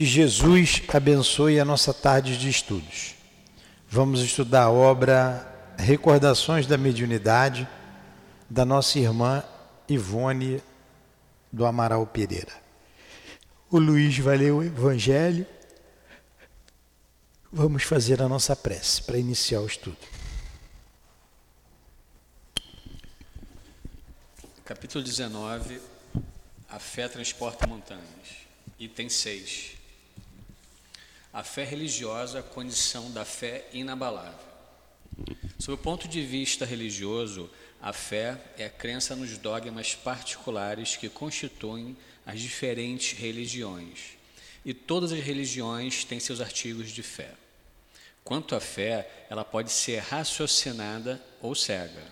Jesus abençoe a nossa tarde de estudos. Vamos estudar a obra Recordações da Mediunidade da nossa irmã Ivone do Amaral Pereira. O Luiz vai ler o Evangelho. Vamos fazer a nossa prece para iniciar o estudo. Capítulo 19 A fé transporta montanhas. Item 6 A fé religiosa, condição da fé inabalável. Sob o ponto de vista religioso, a fé é a crença nos dogmas particulares que constituem as diferentes religiões. E todas as religiões têm seus artigos de fé. Quanto à fé, ela pode ser raciocinada ou cega.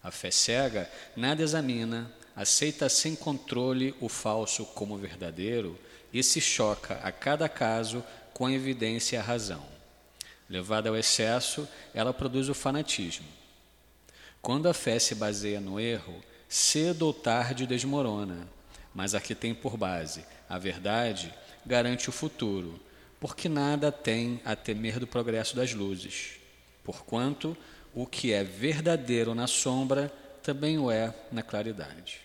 A fé cega nada examina, aceita sem controle o falso como verdadeiro e se choca a cada caso com evidência a razão. Levada ao excesso, ela produz o fanatismo. Quando a fé se baseia no erro, cedo ou tarde desmorona, mas a que tem por base a verdade garante o futuro, porque nada tem a temer do progresso das luzes. Porquanto o que é verdadeiro na sombra também o é na claridade.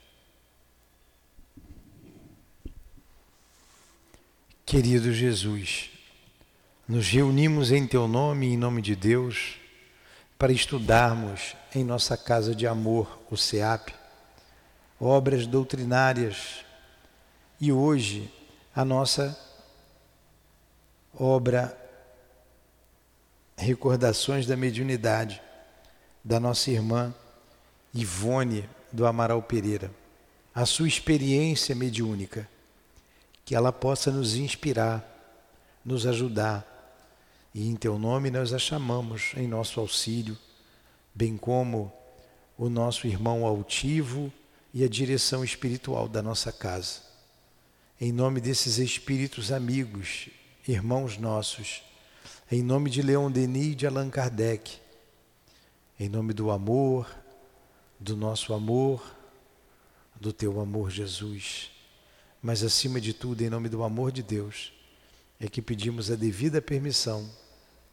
Querido Jesus, nos reunimos em Teu nome em nome de Deus para estudarmos em nossa casa de amor, o SEAP, obras doutrinárias e hoje a nossa obra Recordações da Mediunidade, da nossa irmã Ivone do Amaral Pereira. A sua experiência mediúnica, que ela possa nos inspirar, nos ajudar e em teu nome nós a chamamos em nosso auxílio, bem como o nosso irmão altivo e a direção espiritual da nossa casa. Em nome desses espíritos amigos, irmãos nossos, em nome de Leon Denis e de Allan Kardec, em nome do amor, do nosso amor, do teu amor, Jesus, mas acima de tudo, em nome do amor de Deus, é que pedimos a devida permissão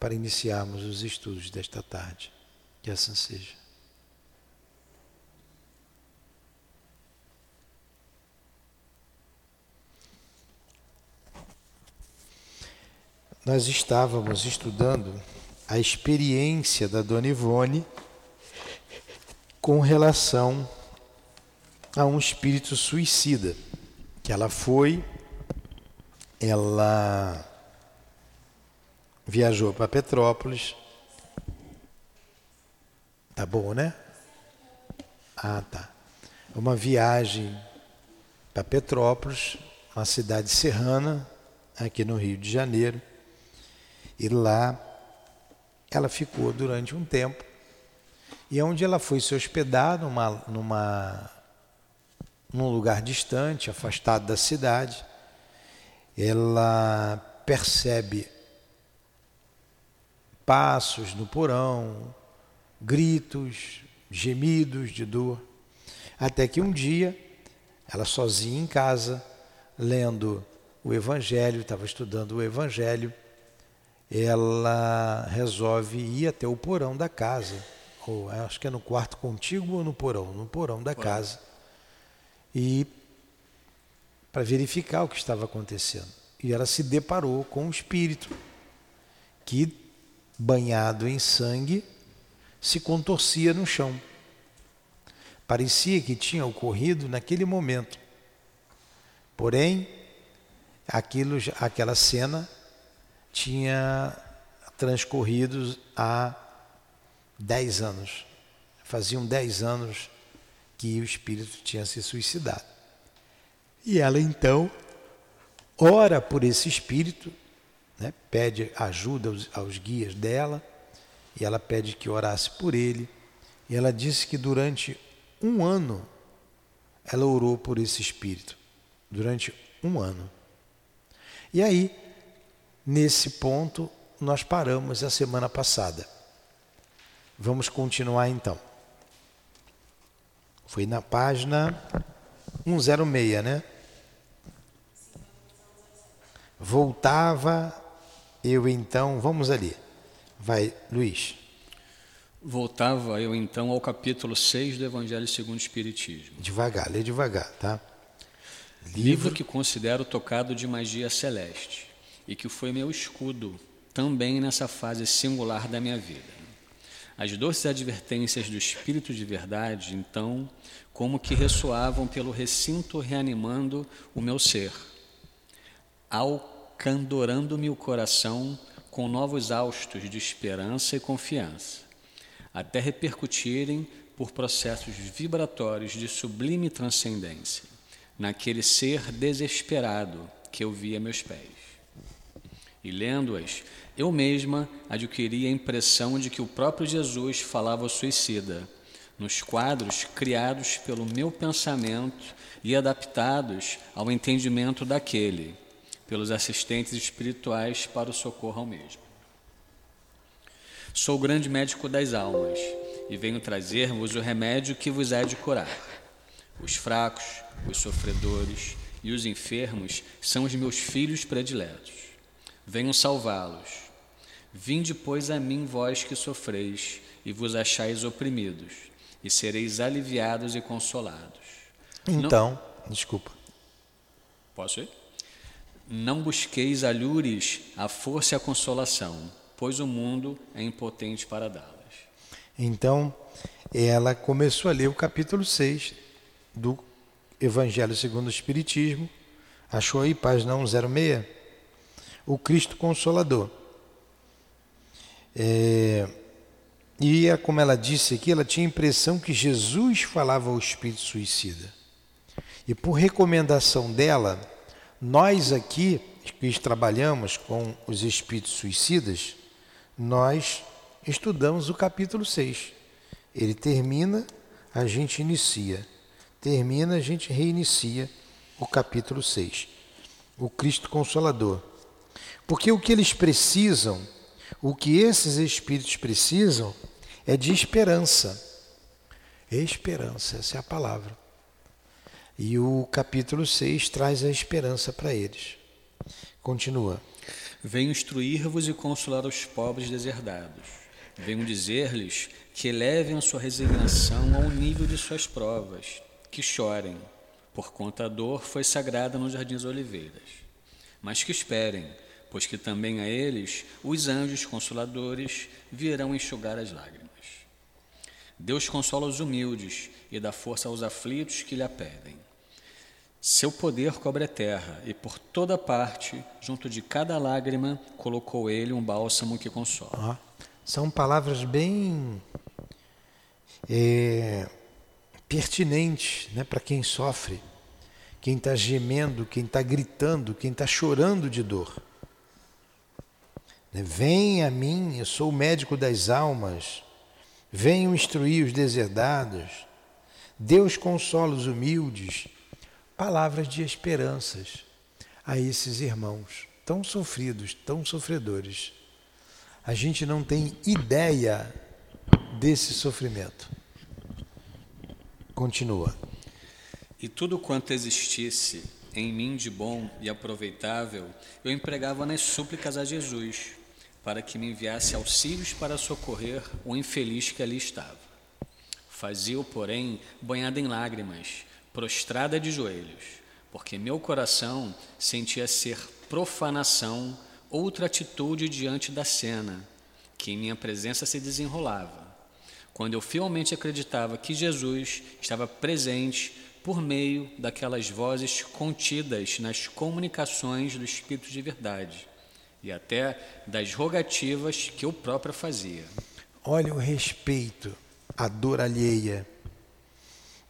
para iniciarmos os estudos desta tarde. Que assim seja. Nós estávamos estudando a experiência da Dona Ivone com relação a um espírito suicida, que ela foi, ela viajou para Petrópolis. Tá bom, né? Ah, tá. Uma viagem para Petrópolis, uma cidade serrana, aqui no Rio de Janeiro. E lá ela ficou durante um tempo. E onde ela foi se hospedar numa, numa, num lugar distante, afastado da cidade, ela percebe passos no porão, gritos, gemidos de dor. Até que um dia, ela sozinha em casa, lendo o Evangelho, estava estudando o Evangelho, ela resolve ir até o porão da casa, ou acho que é no quarto contíguo ou no porão, no porão da casa, e para verificar o que estava acontecendo. E ela se deparou com um espírito que banhado em sangue, se contorcia no chão. Parecia que tinha ocorrido naquele momento. Porém, aquilo, aquela cena tinha transcorrido há dez anos. Faziam dez anos que o espírito tinha se suicidado. E ela então ora por esse espírito né? pede ajuda aos, aos guias dela e ela pede que orasse por ele. E ela disse que durante um ano ela orou por esse espírito. Durante um ano. E aí, nesse ponto, nós paramos a semana passada. Vamos continuar então. Foi na página 106, né? Voltava eu então, vamos ali. Vai, Luiz. Voltava eu então ao capítulo 6 do Evangelho segundo o Espiritismo. Devagar, lê devagar, tá? Livro, Livro que considero tocado de magia celeste e que foi meu escudo também nessa fase singular da minha vida. As doces advertências do Espírito de verdade, então, como que ressoavam pelo recinto reanimando o meu ser, alcandorando-me o coração com novos haustos de esperança e confiança, até repercutirem por processos vibratórios de sublime transcendência naquele ser desesperado que eu via meus pés. E lendo-as, eu mesma adquiri a impressão de que o próprio Jesus falava ao suicida, nos quadros criados pelo meu pensamento e adaptados ao entendimento daquele, pelos assistentes espirituais para o socorro ao mesmo. Sou o grande médico das almas e venho trazer-vos o remédio que vos há de curar. Os fracos, os sofredores e os enfermos são os meus filhos prediletos. Venho salvá-los. Vinde, pois, a mim, vós que sofreis e vos achais oprimidos, e sereis aliviados e consolados. Então, Não... desculpa. Posso ir? Não busqueis alhures a força e a consolação, pois o mundo é impotente para dá-las. Então, ela começou a ler o capítulo 6 do Evangelho segundo o Espiritismo. Achou aí, página 106? O Cristo Consolador. É, e como ela disse aqui, ela tinha a impressão que Jesus falava ao espírito suicida. E por recomendação dela, nós aqui, que trabalhamos com os espíritos suicidas, nós estudamos o capítulo 6. Ele termina, a gente inicia. Termina, a gente reinicia o capítulo 6. O Cristo Consolador. Porque o que eles precisam, o que esses espíritos precisam, é de esperança. Esperança, essa é a palavra. E o capítulo 6 traz a esperança para eles. Continua. Venho instruir-vos e consolar os pobres deserdados. Venho dizer-lhes que elevem a sua resignação ao nível de suas provas, que chorem, por conta a dor foi sagrada nos jardins oliveiras. Mas que esperem, pois que também a eles os anjos consoladores virão enxugar as lágrimas. Deus consola os humildes e dá força aos aflitos que lhe pedem. Seu poder cobre a terra, e por toda parte, junto de cada lágrima, colocou ele um bálsamo que consola. São palavras bem é, pertinentes né, para quem sofre, quem está gemendo, quem está gritando, quem está chorando de dor. Né, Vem a mim, eu sou o médico das almas, venham instruir os deserdados, Deus consola os humildes palavras de esperanças a esses irmãos tão sofridos, tão sofredores. A gente não tem ideia desse sofrimento. Continua. E tudo quanto existisse em mim de bom e aproveitável, eu empregava nas súplicas a Jesus, para que me enviasse auxílios para socorrer o infeliz que ali estava. Fazia-o, porém, banhado em lágrimas, prostrada de joelhos, porque meu coração sentia ser profanação outra atitude diante da cena que em minha presença se desenrolava, quando eu fielmente acreditava que Jesus estava presente por meio daquelas vozes contidas nas comunicações do Espírito de verdade e até das rogativas que eu próprio fazia. Olha o respeito à dor alheia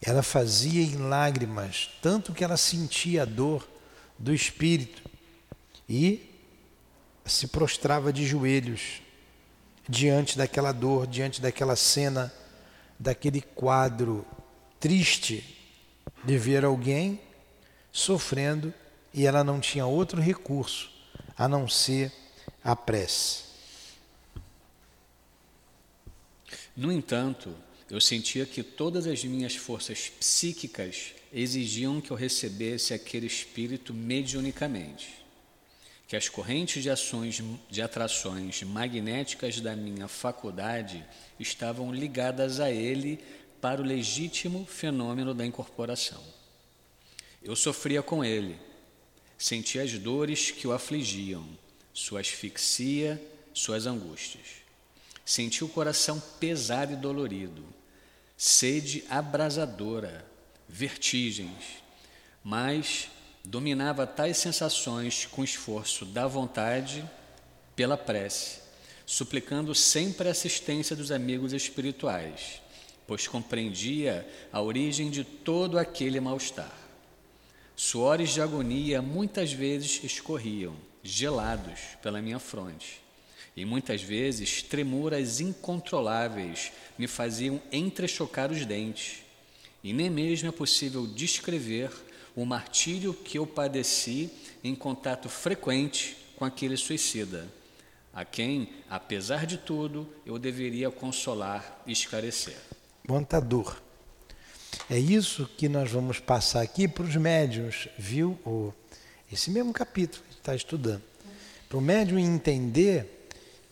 ela fazia em lágrimas, tanto que ela sentia a dor do espírito e se prostrava de joelhos diante daquela dor, diante daquela cena, daquele quadro triste de ver alguém sofrendo e ela não tinha outro recurso a não ser a prece. No entanto, eu sentia que todas as minhas forças psíquicas exigiam que eu recebesse aquele espírito mediunicamente, que as correntes de ações de atrações magnéticas da minha faculdade estavam ligadas a ele para o legítimo fenômeno da incorporação. Eu sofria com ele, sentia as dores que o afligiam, sua asfixia, suas angústias. Senti o coração pesado e dolorido, sede abrasadora, vertigens, mas dominava tais sensações com esforço da vontade pela prece, suplicando sempre a assistência dos amigos espirituais, pois compreendia a origem de todo aquele mal-estar. Suores de agonia muitas vezes escorriam, gelados, pela minha fronte, e muitas vezes tremuras incontroláveis me faziam entrechocar os dentes, e nem mesmo é possível descrever o martírio que eu padeci em contato frequente com aquele suicida, a quem, apesar de tudo, eu deveria consolar e esclarecer. Montador. É isso que nós vamos passar aqui para os médiums, viu? Esse mesmo capítulo que está estudando. Para o médium entender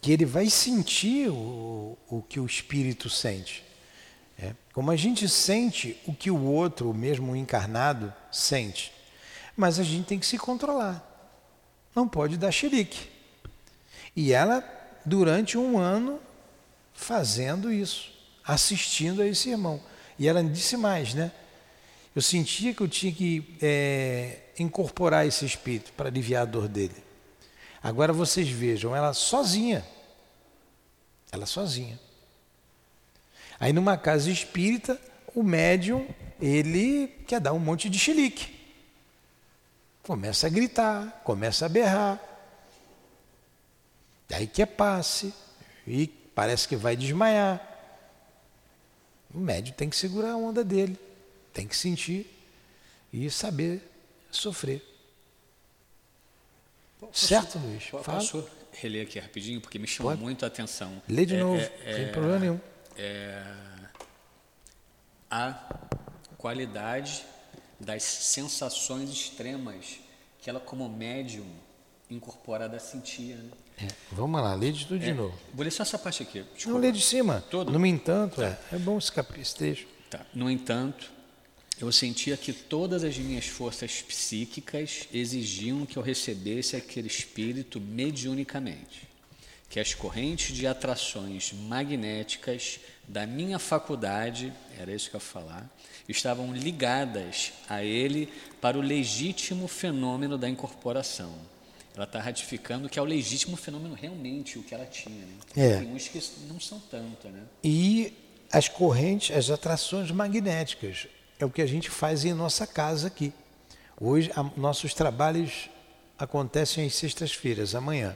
que ele vai sentir o, o que o espírito sente. É. Como a gente sente o que o outro, mesmo o encarnado, sente. Mas a gente tem que se controlar. Não pode dar xerique. E ela, durante um ano, fazendo isso, assistindo a esse irmão. E ela disse mais, né? Eu sentia que eu tinha que é, incorporar esse espírito para aliviar a dor dele. Agora vocês vejam, ela sozinha. Ela sozinha. Aí numa casa espírita, o médium, ele quer dar um monte de chilique. Começa a gritar, começa a berrar. Daí quer passe e parece que vai desmaiar. O médium tem que segurar a onda dele, tem que sentir e saber sofrer. Certo, Luiz? Posso reler aqui rapidinho, porque me chamou Pode. muito a atenção. Lê de é, novo, é, sem é, problema nenhum é, a qualidade das sensações extremas que ela, como médium incorporada, sentia. Né? É, vamos lá, lê de tudo é, de novo. Vou ler só essa parte aqui. Desculpa. Não, lê de cima. Todo? No entanto, tá. é, é bom esse, cap... esse trecho. Tá. No entanto, eu sentia que todas as minhas forças psíquicas exigiam que eu recebesse aquele espírito mediunicamente que as correntes de atrações magnéticas da minha faculdade, era isso que eu ia falar, estavam ligadas a ele para o legítimo fenômeno da incorporação. Ela está ratificando que é o legítimo fenômeno realmente o que ela tinha. Né? É. Tem uns que não são tanto. Né? E as correntes, as atrações magnéticas, é o que a gente faz em nossa casa aqui. Hoje, a, nossos trabalhos acontecem às sextas-feiras, amanhã.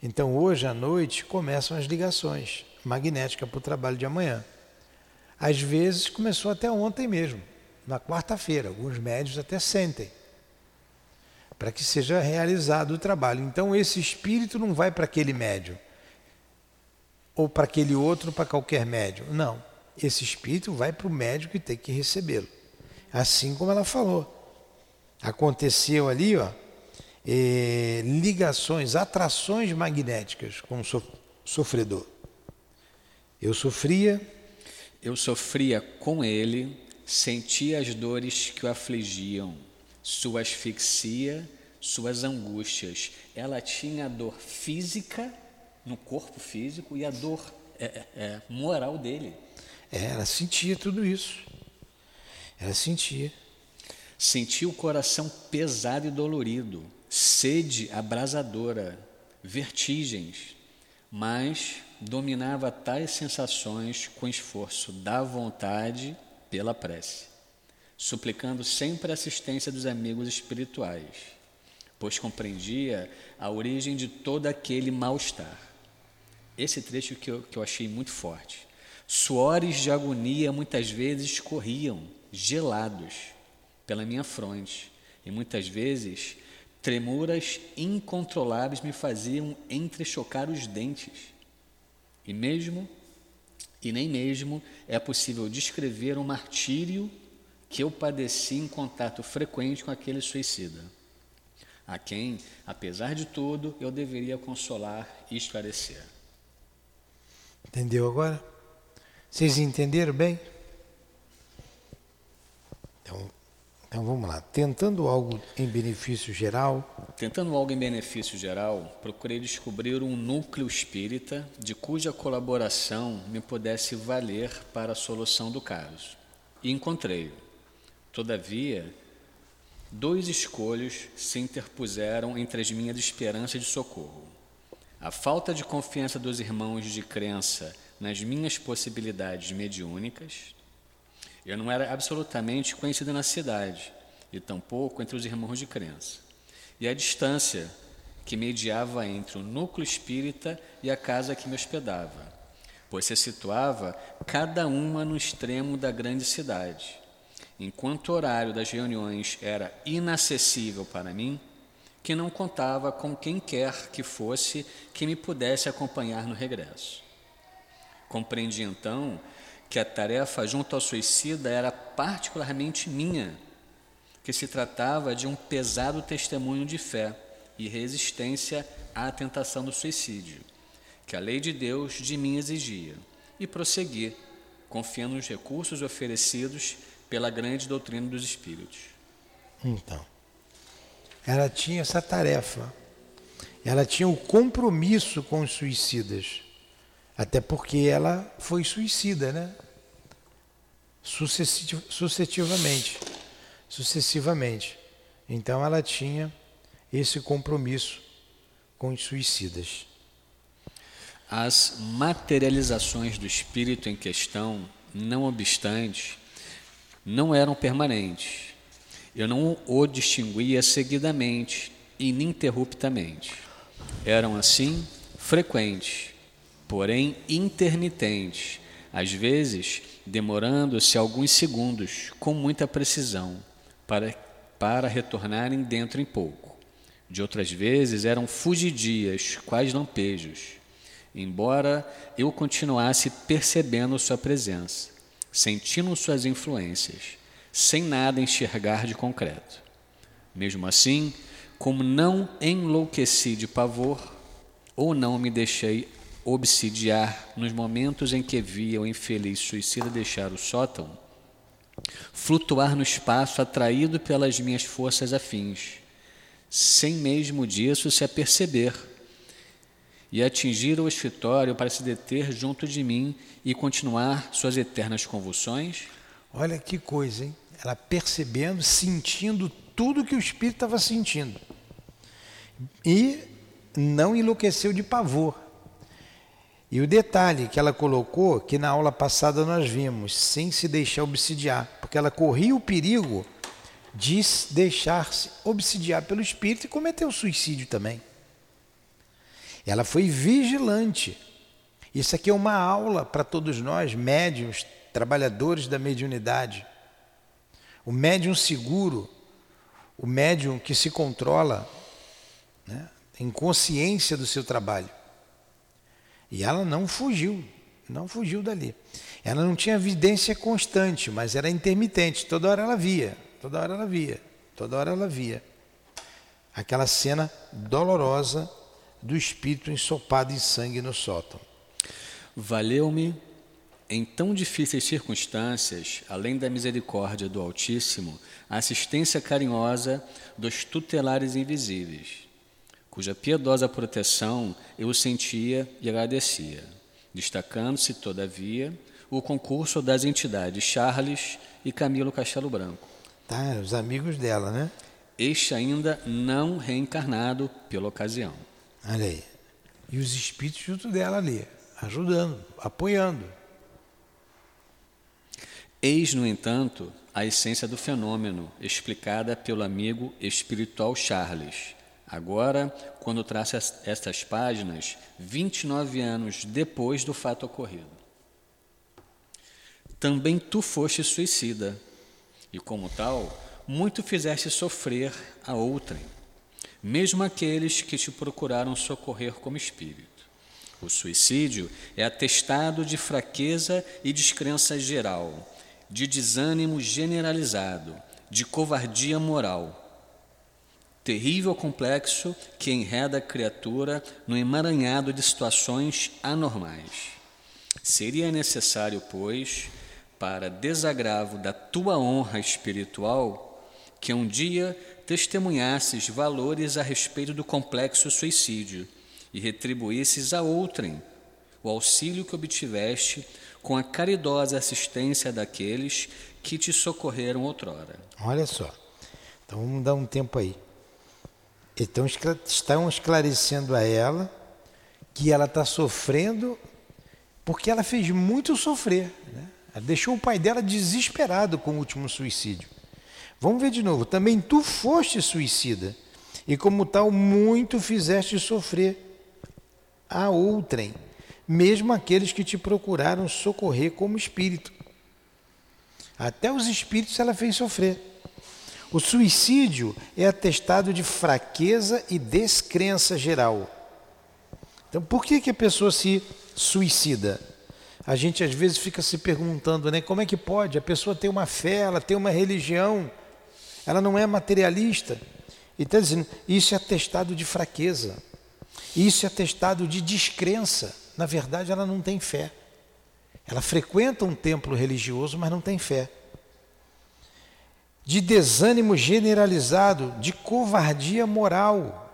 Então hoje à noite começam as ligações magnéticas para o trabalho de amanhã. Às vezes começou até ontem mesmo, na quarta-feira, alguns médios até sentem, para que seja realizado o trabalho. Então esse espírito não vai para aquele médio, ou para aquele outro, para qualquer médio. Não. Esse espírito vai para o médico que tem que recebê-lo. Assim como ela falou. Aconteceu ali, ó, eh, ligações, atrações magnéticas com o sofredor. Eu sofria. Eu sofria com ele, sentia as dores que o afligiam, sua asfixia, suas angústias. Ela tinha a dor física no corpo físico e a dor é, é, é moral dele. É, ela sentia tudo isso. Ela sentia. Sentia o coração pesado e dolorido sede abrasadora, vertigens, mas dominava tais sensações com esforço da vontade pela prece, suplicando sempre a assistência dos amigos espirituais, pois compreendia a origem de todo aquele mal-estar. Esse trecho que eu, que eu achei muito forte. Suores de agonia muitas vezes corriam, gelados, pela minha fronte, e muitas vezes Tremuras incontroláveis me faziam entrechocar os dentes. E mesmo, e nem mesmo é possível descrever o martírio que eu padeci em contato frequente com aquele suicida, a quem, apesar de tudo, eu deveria consolar e esclarecer. Entendeu agora? Vocês entenderam bem? Então, então vamos lá. Tentando algo em benefício geral. Tentando algo em benefício geral, procurei descobrir um núcleo espírita de cuja colaboração me pudesse valer para a solução do caso. E encontrei-o. Todavia, dois escolhos se interpuseram entre as minhas esperanças de socorro. A falta de confiança dos irmãos de crença nas minhas possibilidades mediúnicas. Eu não era absolutamente conhecido na cidade, e tampouco entre os irmãos de crença. E a distância que mediava entre o núcleo espírita e a casa que me hospedava, pois se situava cada uma no extremo da grande cidade. Enquanto o horário das reuniões era inacessível para mim, que não contava com quem quer que fosse que me pudesse acompanhar no regresso. Compreendi então que a tarefa junto ao suicida era particularmente minha, que se tratava de um pesado testemunho de fé e resistência à tentação do suicídio, que a lei de Deus de mim exigia, e prossegui, confiando nos recursos oferecidos pela grande doutrina dos Espíritos. Então, ela tinha essa tarefa, ela tinha o compromisso com os suicidas até porque ela foi suicida, né? Sucessivamente. Sucessivamente. Então ela tinha esse compromisso com os suicidas. As materializações do espírito em questão, não obstante, não eram permanentes. Eu não o distinguia seguidamente ininterruptamente. Eram assim frequentes porém intermitentes, às vezes demorando-se alguns segundos com muita precisão para, para retornarem dentro em pouco. De outras vezes eram fugidias, quais lampejos, embora eu continuasse percebendo sua presença, sentindo suas influências, sem nada enxergar de concreto. Mesmo assim, como não enlouqueci de pavor, ou não me deixei obsidiar nos momentos em que via o infeliz suicida deixar o sótão, flutuar no espaço atraído pelas minhas forças afins, sem mesmo disso se aperceber, e atingir o escritório para se deter junto de mim e continuar suas eternas convulsões? Olha que coisa, hein? Ela percebendo, sentindo tudo que o espírito estava sentindo. E não enlouqueceu de pavor e o detalhe que ela colocou, que na aula passada nós vimos, sem se deixar obsidiar, porque ela corria o perigo de deixar-se obsidiar pelo espírito e cometer o suicídio também. Ela foi vigilante. Isso aqui é uma aula para todos nós, médiums, trabalhadores da mediunidade. O médium seguro, o médium que se controla, né, em consciência do seu trabalho. E ela não fugiu, não fugiu dali. Ela não tinha evidência constante, mas era intermitente. Toda hora ela via, toda hora ela via, toda hora ela via. Aquela cena dolorosa do espírito ensopado em sangue no sótão. Valeu-me em tão difíceis circunstâncias, além da misericórdia do Altíssimo, a assistência carinhosa dos tutelares invisíveis cuja piedosa proteção eu sentia e agradecia, destacando-se, todavia, o concurso das entidades Charles e Camilo Castelo Branco. Tá, os amigos dela, né? Este ainda não reencarnado pela ocasião. Olha aí. E os espíritos junto dela ali, ajudando, apoiando. Eis, no entanto, a essência do fenômeno, explicada pelo amigo espiritual Charles, Agora, quando traça estas páginas, 29 anos depois do fato ocorrido. Também tu foste suicida, e como tal, muito fizeste sofrer a outrem, mesmo aqueles que te procuraram socorrer como espírito. O suicídio é atestado de fraqueza e descrença geral, de desânimo generalizado, de covardia moral terrível complexo que enreda a criatura no emaranhado de situações anormais. Seria necessário, pois, para desagravo da tua honra espiritual, que um dia testemunhasses valores a respeito do complexo suicídio e retribuísses a outrem o auxílio que obtiveste com a caridosa assistência daqueles que te socorreram outrora. Olha só, então vamos dar um tempo aí. Então estão esclarecendo a ela que ela está sofrendo porque ela fez muito sofrer. Né? Ela deixou o pai dela desesperado com o último suicídio. Vamos ver de novo. Também tu foste suicida e, como tal, muito fizeste sofrer a outrem, mesmo aqueles que te procuraram socorrer como espírito. Até os espíritos ela fez sofrer. O suicídio é atestado de fraqueza e descrença geral. Então, por que, que a pessoa se suicida? A gente às vezes fica se perguntando, né? Como é que pode? A pessoa tem uma fé, ela tem uma religião, ela não é materialista. E está dizendo, isso é atestado de fraqueza, isso é atestado de descrença. Na verdade, ela não tem fé. Ela frequenta um templo religioso, mas não tem fé de desânimo generalizado, de covardia moral,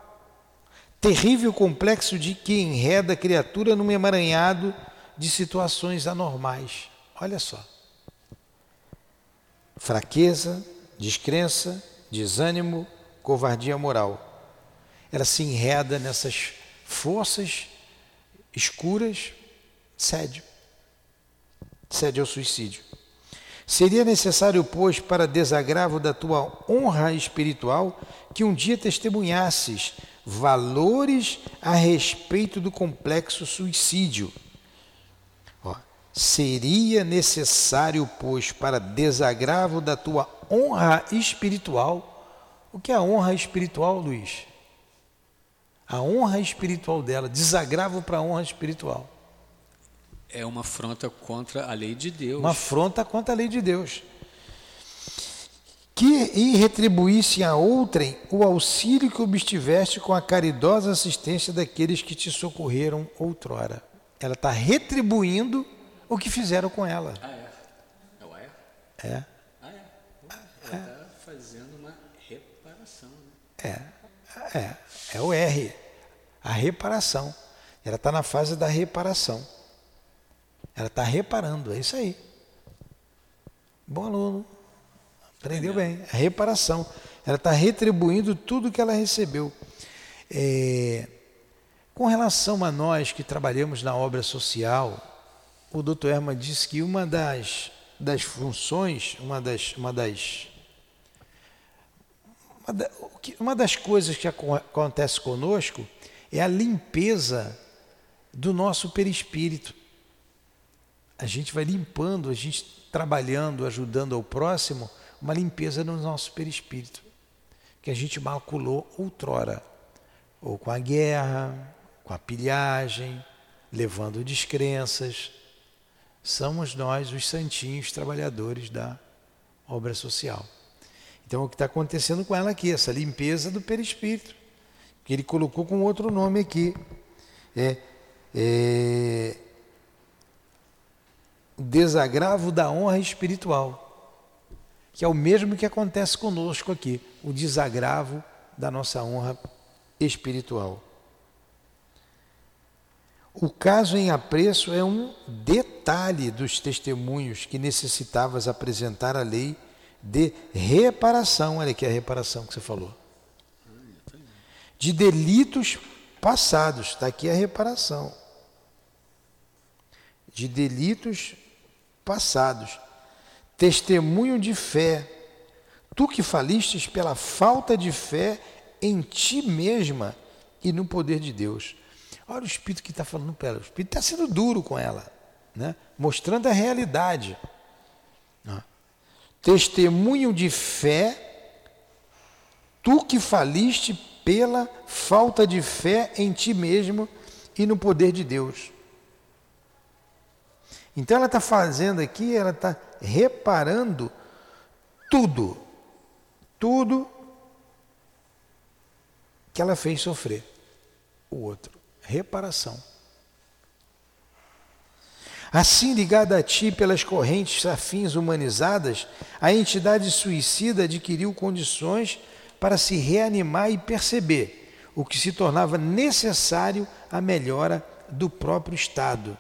terrível complexo de que enreda a criatura num emaranhado de situações anormais. Olha só. Fraqueza, descrença, desânimo, covardia moral. Ela se enreda nessas forças escuras, cede. Cede ao suicídio. Seria necessário, pois, para desagravo da tua honra espiritual, que um dia testemunhasses valores a respeito do complexo suicídio. Ó, seria necessário, pois, para desagravo da tua honra espiritual. O que é a honra espiritual, Luiz? A honra espiritual dela, desagravo para a honra espiritual. É uma afronta contra a lei de Deus. Uma afronta contra a lei de Deus. Que e retribuísse a outrem o auxílio que obstiveste com a caridosa assistência daqueles que te socorreram outrora. Ela está retribuindo o que fizeram com ela. Ah, é? É? É. Ah, é? Ela está fazendo uma reparação. Né? É, é, é o R, a reparação. Ela está na fase da reparação. Ela está reparando, é isso aí. Bom aluno. Aprendeu bem. A reparação. Ela está retribuindo tudo que ela recebeu. É, com relação a nós que trabalhamos na obra social, o doutor Herman disse que uma das, das funções, uma das, uma das uma das coisas que acontece conosco é a limpeza do nosso perispírito a gente vai limpando, a gente trabalhando, ajudando ao próximo, uma limpeza no nosso perispírito, que a gente maculou outrora, ou com a guerra, com a pilhagem, levando descrenças. Somos nós os santinhos trabalhadores da obra social. Então, o que está acontecendo com ela aqui, essa limpeza do perispírito, que ele colocou com outro nome aqui. É, é, desagravo da honra espiritual, que é o mesmo que acontece conosco aqui, o desagravo da nossa honra espiritual. O caso em apreço é um detalhe dos testemunhos que necessitavas apresentar a lei de reparação. Olha aqui a reparação que você falou. De delitos passados. Está aqui a reparação. De delitos passados, testemunho de fé, tu que falistes pela falta de fé em ti mesma e no poder de Deus. Olha o Espírito que está falando para ela, o Espírito está sendo duro com ela, né? mostrando a realidade. Testemunho de fé, tu que faliste pela falta de fé em ti mesmo e no poder de Deus. Então ela está fazendo aqui, ela está reparando tudo, tudo que ela fez sofrer o outro. Reparação. Assim, ligada a ti pelas correntes afins humanizadas, a entidade suicida adquiriu condições para se reanimar e perceber o que se tornava necessário a melhora do próprio estado,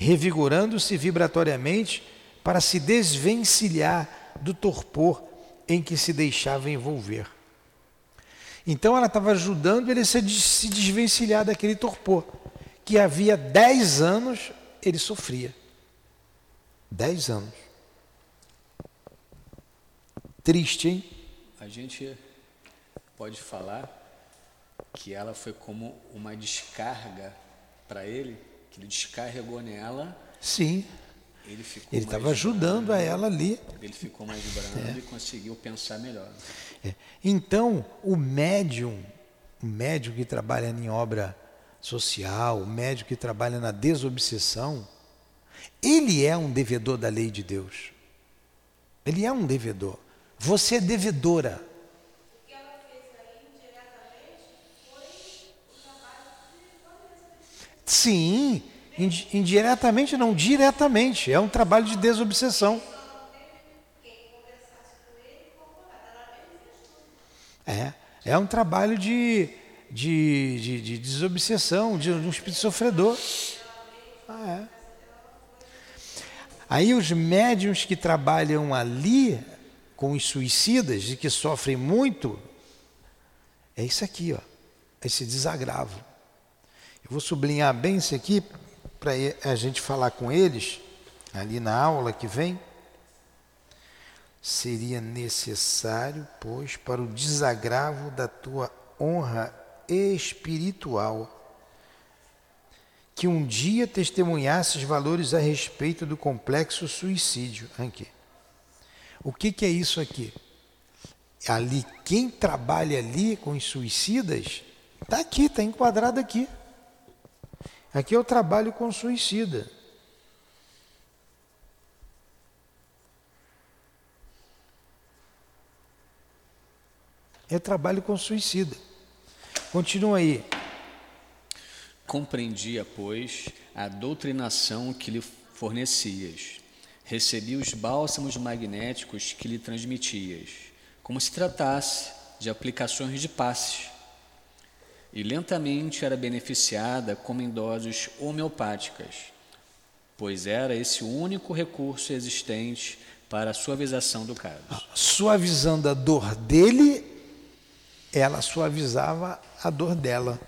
revigorando-se vibratoriamente para se desvencilhar do torpor em que se deixava envolver. Então ela estava ajudando ele a se desvencilhar daquele torpor, que havia dez anos ele sofria. Dez anos. Triste, hein? A gente pode falar que ela foi como uma descarga para ele, ele descarregou nela. Sim. Ele estava ajudando a ela ali. Ele ficou mais brando é. e conseguiu pensar melhor. É. Então, o médium, o médium que trabalha em obra social, o médium que trabalha na desobsessão, ele é um devedor da lei de Deus. Ele é um devedor. Você é devedora. Sim, indiretamente não, diretamente. É um trabalho de desobsessão. É, é um trabalho de, de, de, de desobsessão, de, um espírito sofredor. Ah, é. Aí os médiums que trabalham ali com os suicidas e que sofrem muito, é isso aqui, ó, esse desagravo. Eu vou sublinhar bem isso aqui para a gente falar com eles ali na aula que vem. Seria necessário, pois, para o desagravo da tua honra espiritual, que um dia testemunhasses valores a respeito do complexo suicídio. Aqui. O que, que é isso aqui? Ali, quem trabalha ali com os suicidas, está aqui, está enquadrado aqui. Aqui eu trabalho com suicida. Eu trabalho com suicida. Continua aí. Compreendia, pois, a doutrinação que lhe fornecias. Recebi os bálsamos magnéticos que lhe transmitias, como se tratasse de aplicações de passes e lentamente era beneficiada como em doses homeopáticas, pois era esse o único recurso existente para a suavização do caso. Suavizando a dor dele, ela suavizava a dor dela.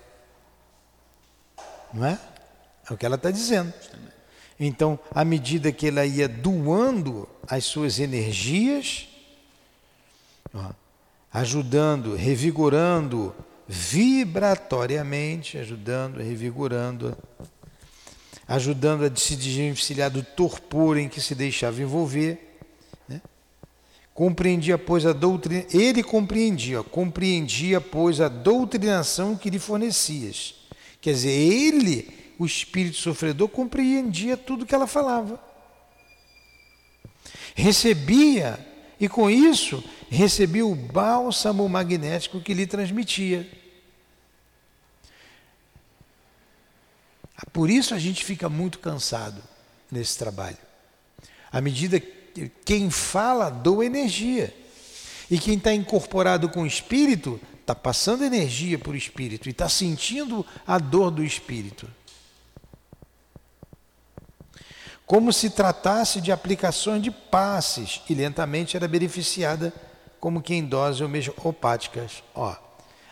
Não é? É o que ela está dizendo. Então, à medida que ela ia doando as suas energias, ajudando, revigorando vibratoriamente, ajudando, revigorando, ajudando a se desvencilhar do torpor em que se deixava envolver. Né? Compreendia, pois, a doutrina, ele compreendia, compreendia, pois, a doutrinação que lhe fornecias. Quer dizer, ele, o espírito sofredor, compreendia tudo que ela falava. Recebia, e com isso, recebia o bálsamo magnético que lhe transmitia. Por isso a gente fica muito cansado nesse trabalho. À medida que quem fala doa energia. E quem está incorporado com o espírito está passando energia para o espírito e está sentindo a dor do espírito. Como se tratasse de aplicações de passes e lentamente era beneficiada como que em doses homeopáticas. Ó,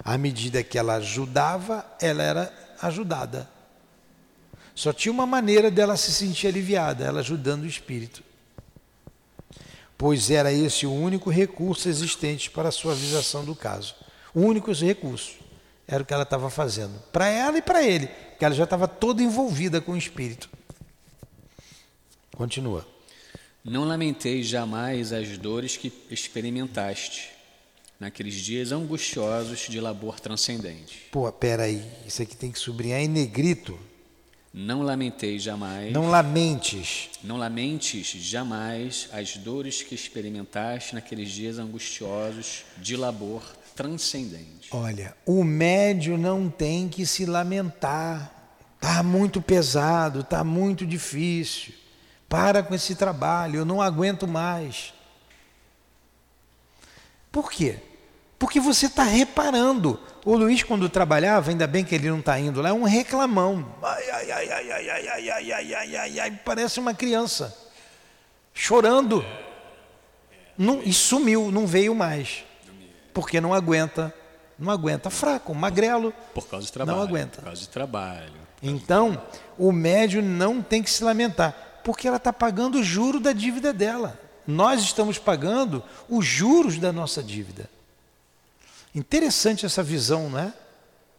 à medida que ela ajudava, ela era ajudada. Só tinha uma maneira dela se sentir aliviada, ela ajudando o espírito. Pois era esse o único recurso existente para a suavização do caso. O único recurso era o que ela estava fazendo, para ela e para ele, que ela já estava toda envolvida com o espírito. Continua. Não lamentei jamais as dores que experimentaste naqueles dias angustiosos de labor transcendente. Pô, peraí, isso aqui tem que sublinhar em negrito. Não lamentei jamais. Não lamentes. Não lamentes jamais as dores que experimentaste naqueles dias angustiosos de labor transcendente. Olha, o médio não tem que se lamentar. Tá muito pesado, tá muito difícil. Para com esse trabalho, eu não aguento mais. Por quê? Porque você está reparando. O Luiz, quando trabalhava, ainda bem que ele não está indo lá, é um reclamão. Ai, ai, ai, ai, ai, ai, ai, ai, ai, ai, ai, ai, parece uma criança. Chorando. Não, e sumiu, não veio mais. Porque não aguenta. Não aguenta. Fraco, magrelo. Por causa do trabalho. Não aguenta. Por causa do trabalho. Então, o médio não tem que se lamentar, porque ela está pagando o juro da dívida dela. Nós estamos pagando os juros da nossa dívida. Interessante essa visão, não é?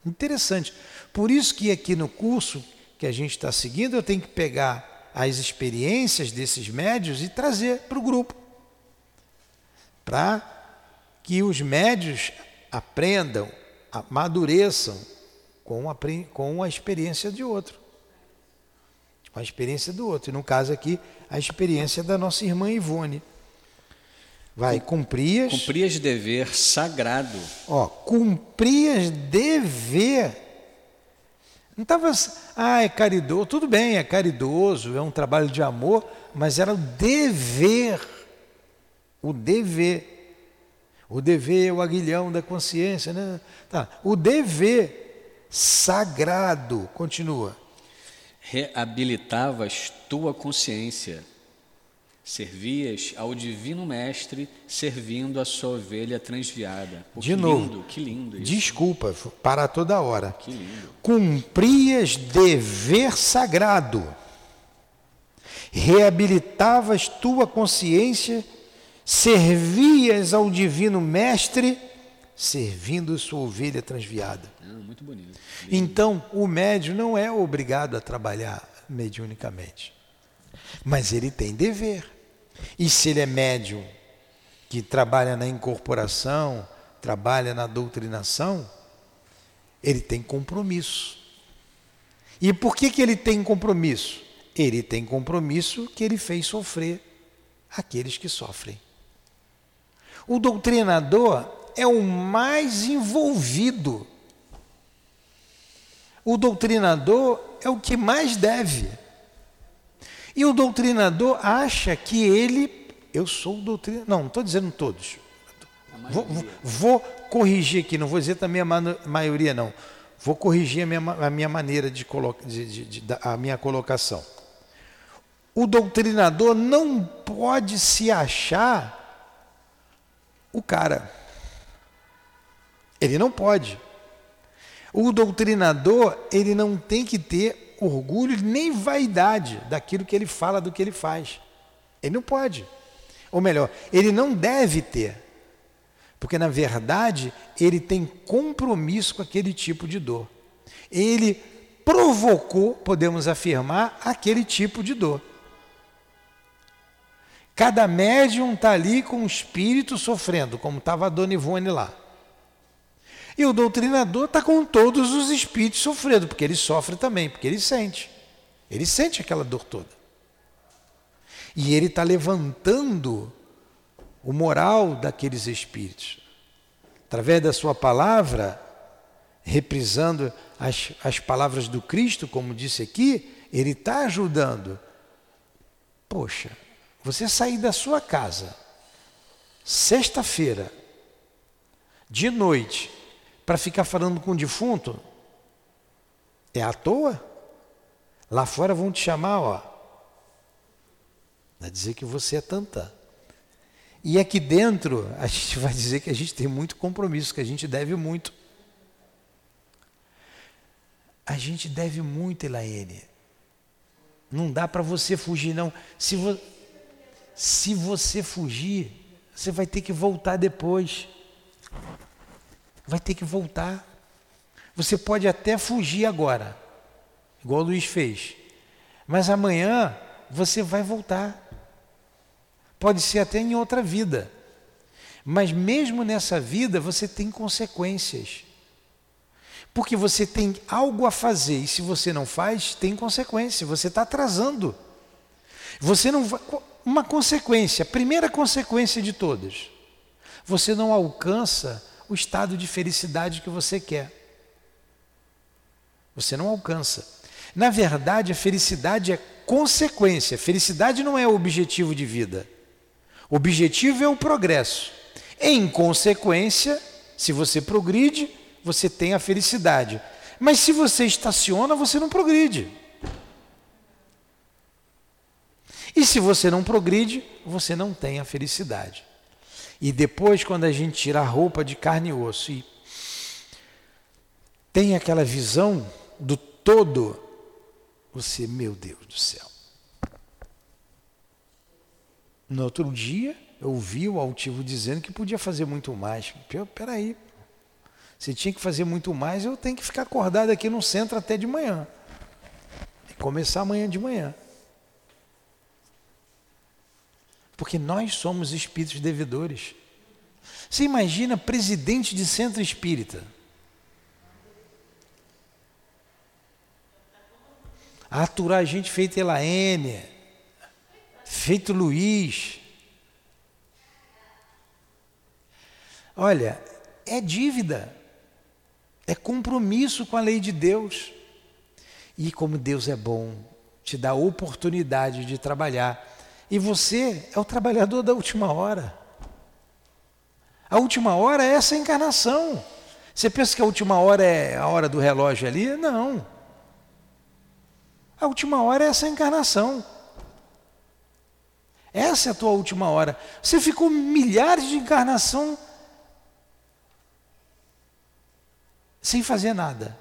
Interessante. Por isso que aqui no curso que a gente está seguindo, eu tenho que pegar as experiências desses médios e trazer para o grupo. Para que os médios aprendam, amadureçam com a, com a experiência de outro. Com a experiência do outro. E no caso aqui, a experiência da nossa irmã Ivone. Vai, cumprias. Cumprias dever sagrado. Ó, cumprias dever. Não estava. Ah, é caridoso. Tudo bem, é caridoso, é um trabalho de amor, mas era o dever. O dever. O dever é o aguilhão da consciência, né? Tá. O dever sagrado. Continua. Reabilitavas tua consciência Servias ao Divino Mestre servindo a sua ovelha transviada. Pô, De que novo, lindo, que lindo isso. Desculpa, para toda hora. Que lindo. Cumprias dever sagrado. Reabilitavas tua consciência, servias ao Divino Mestre servindo sua ovelha transviada. Ah, muito bonito. Então, o médium não é obrigado a trabalhar mediunicamente, mas ele tem dever. E se ele é médium, que trabalha na incorporação, trabalha na doutrinação, ele tem compromisso. E por que, que ele tem compromisso? Ele tem compromisso que ele fez sofrer aqueles que sofrem. O doutrinador é o mais envolvido. O doutrinador é o que mais deve. E o doutrinador acha que ele, eu sou o doutrinador, não, não estou dizendo todos. Vou, vou, vou, corrigir aqui, não vou dizer também a maioria não. Vou corrigir a minha, a minha maneira de, colocar, de, de, de, a minha colocação. O doutrinador não pode se achar o cara. Ele não pode. O doutrinador, ele não tem que ter orgulho nem vaidade daquilo que ele fala, do que ele faz. Ele não pode. Ou melhor, ele não deve ter. Porque, na verdade, ele tem compromisso com aquele tipo de dor. Ele provocou, podemos afirmar, aquele tipo de dor. Cada médium está ali com o espírito sofrendo, como estava a Dona Ivone lá. E o doutrinador está com todos os espíritos sofrendo, porque ele sofre também, porque ele sente. Ele sente aquela dor toda. E ele está levantando o moral daqueles espíritos. Através da sua palavra, reprisando as, as palavras do Cristo, como disse aqui, ele está ajudando. Poxa, você sair da sua casa, sexta-feira, de noite, para ficar falando com o defunto? É à toa? Lá fora vão te chamar, ó. Vai dizer que você é tanta. E aqui dentro, a gente vai dizer que a gente tem muito compromisso, que a gente deve muito. A gente deve muito, Elaine. Não dá para você fugir, não. Se, vo... Se você fugir, você vai ter que voltar depois vai ter que voltar. Você pode até fugir agora, igual o Luiz fez, mas amanhã você vai voltar. Pode ser até em outra vida. Mas mesmo nessa vida você tem consequências. Porque você tem algo a fazer e se você não faz, tem consequência. Você está atrasando. Você não vai. Uma consequência, primeira consequência de todas. Você não alcança o estado de felicidade que você quer. Você não alcança. Na verdade, a felicidade é consequência. Felicidade não é o objetivo de vida. O objetivo é o progresso. Em consequência, se você progride, você tem a felicidade. Mas se você estaciona, você não progride. E se você não progride, você não tem a felicidade. E depois, quando a gente tira a roupa de carne e osso e tem aquela visão do todo, você, meu Deus do céu. No outro dia, eu ouvi o altivo dizendo que podia fazer muito mais. Peraí, se tinha que fazer muito mais, eu tenho que ficar acordado aqui no centro até de manhã. E começar amanhã de manhã. Porque nós somos espíritos devedores. Você imagina presidente de centro espírita? Aturar gente feita Elaine, feito Luiz. Olha, é dívida, é compromisso com a lei de Deus. E como Deus é bom, te dá a oportunidade de trabalhar e você é o trabalhador da última hora. A última hora é essa encarnação. Você pensa que a última hora é a hora do relógio ali? Não. A última hora é essa encarnação. Essa é a tua última hora. Você ficou milhares de encarnação sem fazer nada.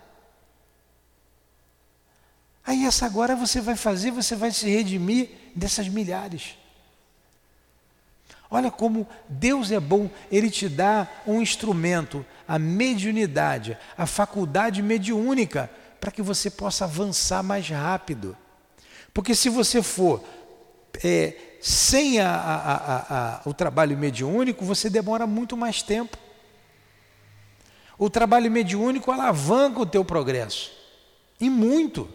Aí essa agora você vai fazer, você vai se redimir dessas milhares. Olha como Deus é bom, Ele te dá um instrumento, a mediunidade, a faculdade mediúnica, para que você possa avançar mais rápido. Porque se você for é, sem a, a, a, o trabalho mediúnico, você demora muito mais tempo. O trabalho mediúnico alavanca o teu progresso, e muito.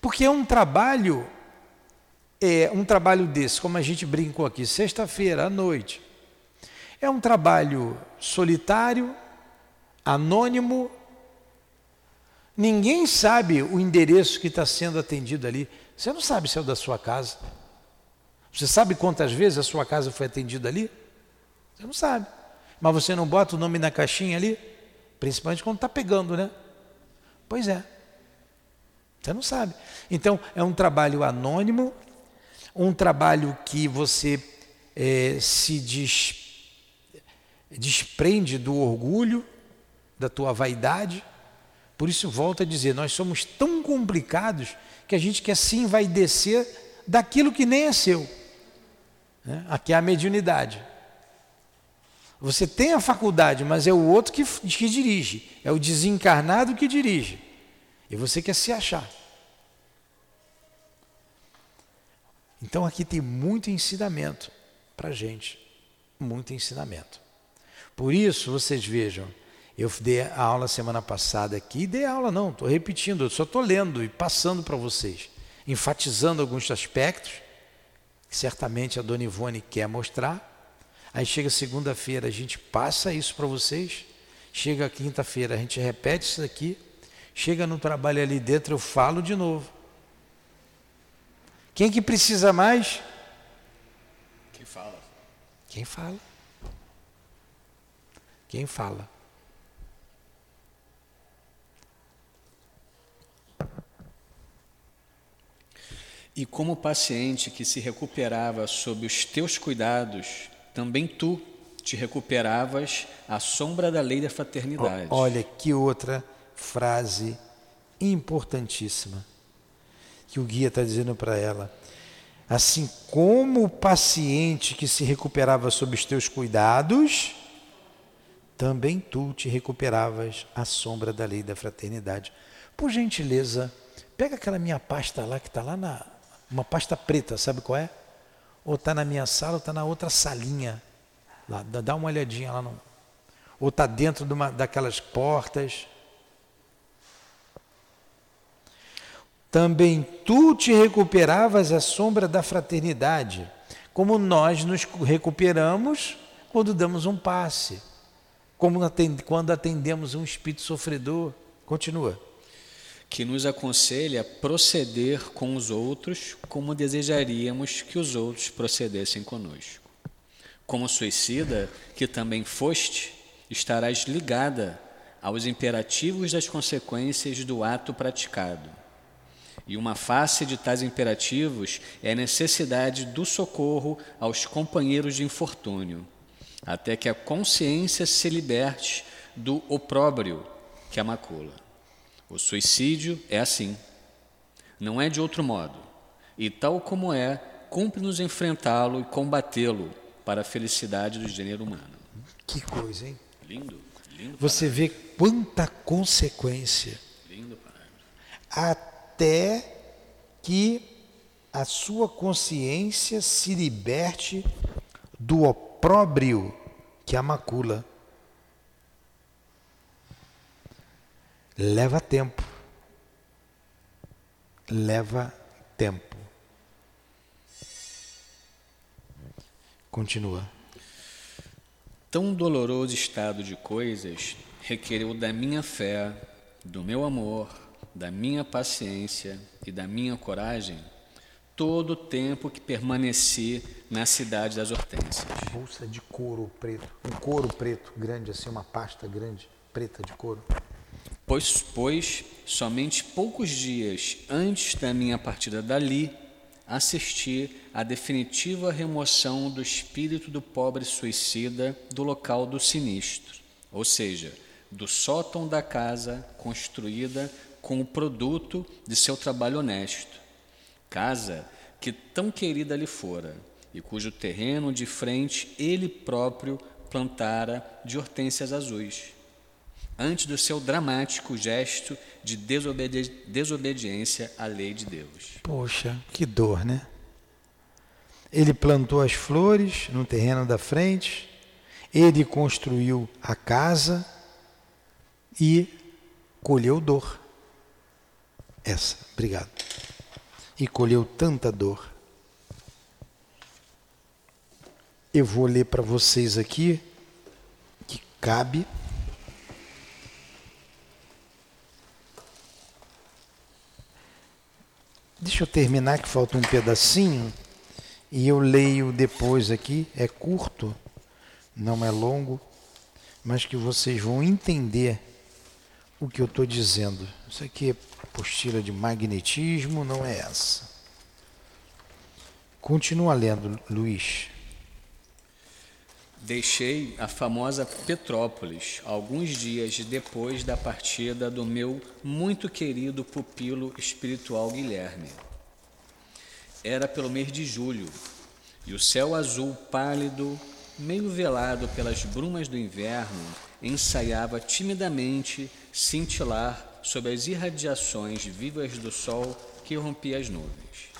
Porque é um trabalho é um trabalho desse, como a gente brincou aqui, sexta-feira à noite, é um trabalho solitário, anônimo, ninguém sabe o endereço que está sendo atendido ali. Você não sabe se é o da sua casa. Você sabe quantas vezes a sua casa foi atendida ali? Você não sabe. Mas você não bota o nome na caixinha ali? Principalmente quando está pegando, né? Pois é. Você não sabe. Então, é um trabalho anônimo, um trabalho que você é, se des, desprende do orgulho, da tua vaidade. Por isso, volto a dizer: nós somos tão complicados que a gente quer se envaidecer daquilo que nem é seu. Né? Aqui é a mediunidade. Você tem a faculdade, mas é o outro que, que dirige, é o desencarnado que dirige. E você quer se achar. Então aqui tem muito ensinamento para a gente, muito ensinamento. Por isso, vocês vejam, eu dei a aula semana passada aqui, dei aula não, estou repetindo, eu só estou lendo e passando para vocês, enfatizando alguns aspectos que certamente a Dona Ivone quer mostrar. Aí chega segunda-feira, a gente passa isso para vocês, chega quinta-feira, a gente repete isso aqui, chega no trabalho ali dentro, eu falo de novo. Quem que precisa mais? Quem fala. Quem fala. Quem fala. E como paciente que se recuperava sob os teus cuidados, também tu te recuperavas à sombra da lei da fraternidade. Olha que outra frase importantíssima que o guia está dizendo para ela. Assim como o paciente que se recuperava sob os teus cuidados, também tu te recuperavas à sombra da lei da fraternidade. Por gentileza, pega aquela minha pasta lá que está lá na. Uma pasta preta, sabe qual é? Ou está na minha sala ou está na outra salinha. Lá, dá uma olhadinha lá. No, ou está dentro de uma, daquelas portas. Também tu te recuperavas à sombra da fraternidade, como nós nos recuperamos quando damos um passe. como quando atendemos um espírito sofredor. Continua. Que nos aconselha a proceder com os outros como desejaríamos que os outros procedessem conosco. Como suicida, que também foste, estarás ligada aos imperativos das consequências do ato praticado. E uma face de tais imperativos é a necessidade do socorro aos companheiros de infortúnio, até que a consciência se liberte do opróbrio que a macula. O suicídio é assim, não é de outro modo, e tal como é, cumpre-nos enfrentá-lo e combatê-lo para a felicidade do gênero humano. Que coisa, hein? Lindo, lindo. Você vê quanta consequência. Lindo parágrafo. Até que a sua consciência se liberte do opróbrio que a macula. Leva tempo. Leva tempo. Continua. Tão doloroso estado de coisas requereu da minha fé, do meu amor, da minha paciência e da minha coragem todo o tempo que permaneci na cidade das Hortênsias. Bolsa de couro preto. Um couro preto grande, assim, uma pasta grande, preta de couro. Pois, pois somente poucos dias antes da minha partida dali, assisti à definitiva remoção do espírito do pobre suicida do local do sinistro, ou seja, do sótão da casa construída com o produto de seu trabalho honesto. Casa que tão querida lhe fora, e cujo terreno de frente ele próprio plantara de hortênsias azuis, antes do seu dramático gesto de desobedi desobediência à lei de Deus. Poxa, que dor, né? Ele plantou as flores no terreno da frente, ele construiu a casa e colheu dor. Essa, obrigado. E colheu tanta dor. Eu vou ler para vocês aqui que cabe. Deixa eu terminar que falta um pedacinho e eu leio depois aqui. É curto, não é longo, mas que vocês vão entender o que eu estou dizendo. Isso aqui é apostila de magnetismo, não é essa. Continua lendo, Luiz. Deixei a famosa Petrópolis alguns dias depois da partida do meu muito querido pupilo espiritual Guilherme. Era pelo mês de julho e o céu azul pálido, meio velado pelas brumas do inverno, ensaiava timidamente cintilar sob as irradiações vivas do sol que rompia as nuvens.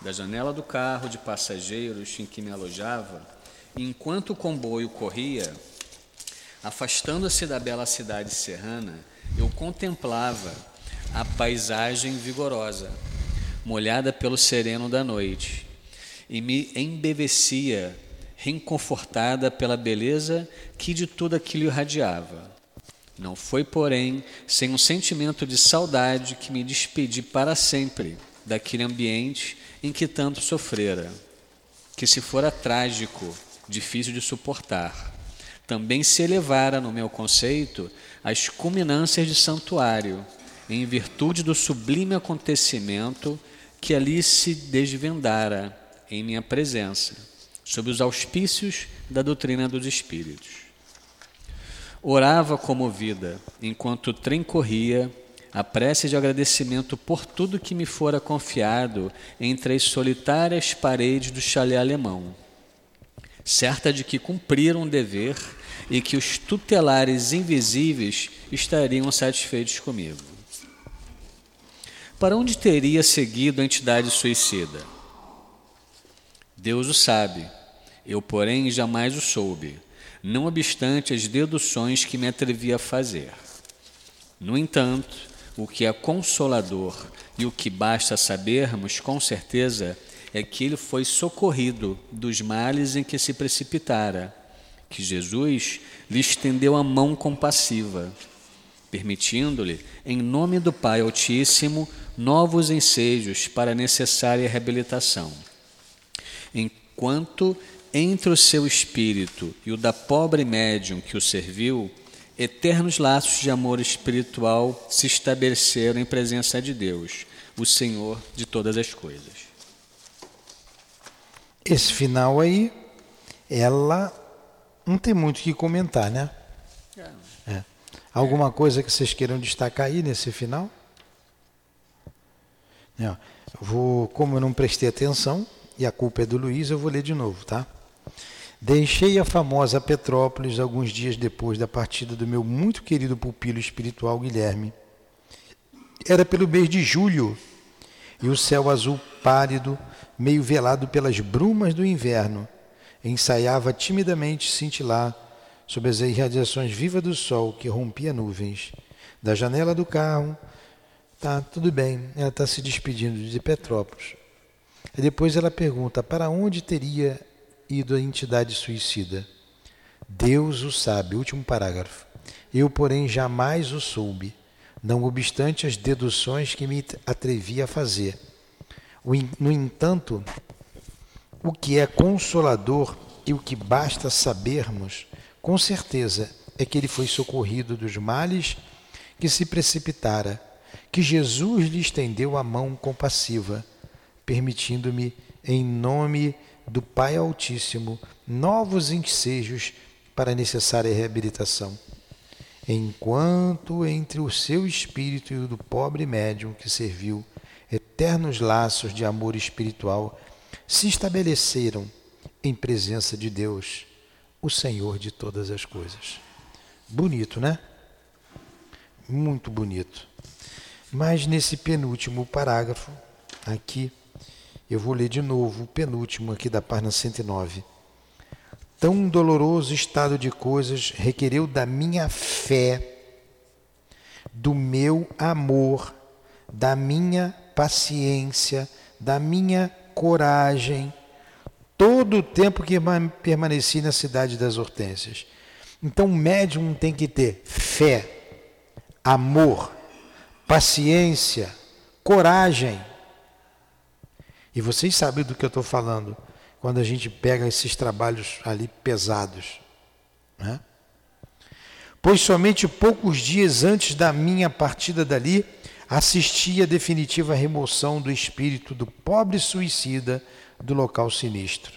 Da janela do carro de passageiros em que me alojava, enquanto o comboio corria, afastando-se da bela cidade serrana, eu contemplava a paisagem vigorosa, molhada pelo sereno da noite, e me embevecia, reconfortada pela beleza que de tudo aquilo irradiava. Não foi, porém, sem um sentimento de saudade que me despedi para sempre daquele ambiente em que tanto sofrera, que se fora trágico, difícil de suportar, também se elevara no meu conceito às culminâncias de santuário, em virtude do sublime acontecimento que ali se desvendara em minha presença, sob os auspícios da doutrina dos Espíritos. Orava comovida, enquanto o trem corria, a prece de agradecimento por tudo que me fora confiado entre as solitárias paredes do chalé alemão, certa de que cumpriram um dever e que os tutelares invisíveis estariam satisfeitos comigo. Para onde teria seguido a entidade suicida? Deus o sabe, eu, porém, jamais o soube não obstante as deduções que me atrevi a fazer. No entanto, o que é consolador e o que basta sabermos com certeza é que ele foi socorrido dos males em que se precipitara, que Jesus lhe estendeu a mão compassiva, permitindo-lhe, em nome do Pai Altíssimo, novos ensejos para a necessária reabilitação. Enquanto entre o seu espírito e o da pobre médium que o serviu, eternos laços de amor espiritual se estabeleceram em presença de Deus, o Senhor de todas as coisas. Esse final aí, ela não tem muito o que comentar, né? É. é. Alguma coisa que vocês queiram destacar aí nesse final? Não. Vou, como eu não prestei atenção, e a culpa é do Luiz, eu vou ler de novo, tá? Deixei a famosa Petrópolis alguns dias depois da partida do meu muito querido pupilo espiritual Guilherme. Era pelo mês de julho e o céu azul pálido, meio velado pelas brumas do inverno, ensaiava timidamente cintilar sob as irradiações vivas do sol que rompia nuvens. Da janela do carro, tá tudo bem, ela está se despedindo de Petrópolis. E depois ela pergunta: para onde teria ido a entidade suicida? Deus o sabe, último parágrafo. Eu, porém, jamais o soube, não obstante as deduções que me atrevi a fazer. No entanto, o que é consolador e o que basta sabermos, com certeza, é que ele foi socorrido dos males que se precipitara, que Jesus lhe estendeu a mão compassiva, permitindo-me, em nome do Pai Altíssimo novos ensejos para a necessária reabilitação. Enquanto entre o seu espírito e o do pobre médium que serviu, eternos laços de amor espiritual se estabeleceram em presença de Deus, o Senhor de todas as coisas. Bonito, né? Muito bonito. Mas nesse penúltimo parágrafo, aqui, eu vou ler de novo o penúltimo aqui da página 109. Tão doloroso estado de coisas requereu da minha fé, do meu amor, da minha paciência, da minha coragem, todo o tempo que permaneci na cidade das Hortênsias. Então, o médium tem que ter fé, amor, paciência, coragem e vocês sabem do que eu estou falando quando a gente pega esses trabalhos ali pesados. Né? Pois somente poucos dias antes da minha partida dali, assisti à definitiva remoção do espírito do pobre suicida do local sinistro.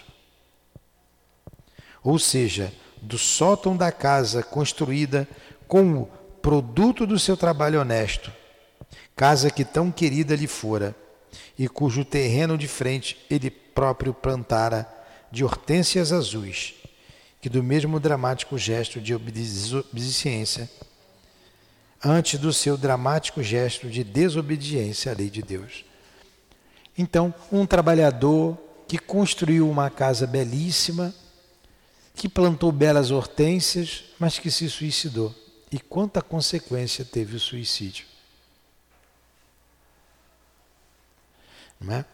Ou seja, do sótão da casa construída com o produto do seu trabalho honesto, casa que tão querida lhe fora e cujo terreno de frente ele próprio plantara de hortênsias azuis, que do mesmo dramático gesto de obediência, antes do seu dramático gesto de desobediência à lei de Deus. Então, um trabalhador que construiu uma casa belíssima, que plantou belas hortênsias, mas que se suicidou. E quanta consequência teve o suicídio? Não é?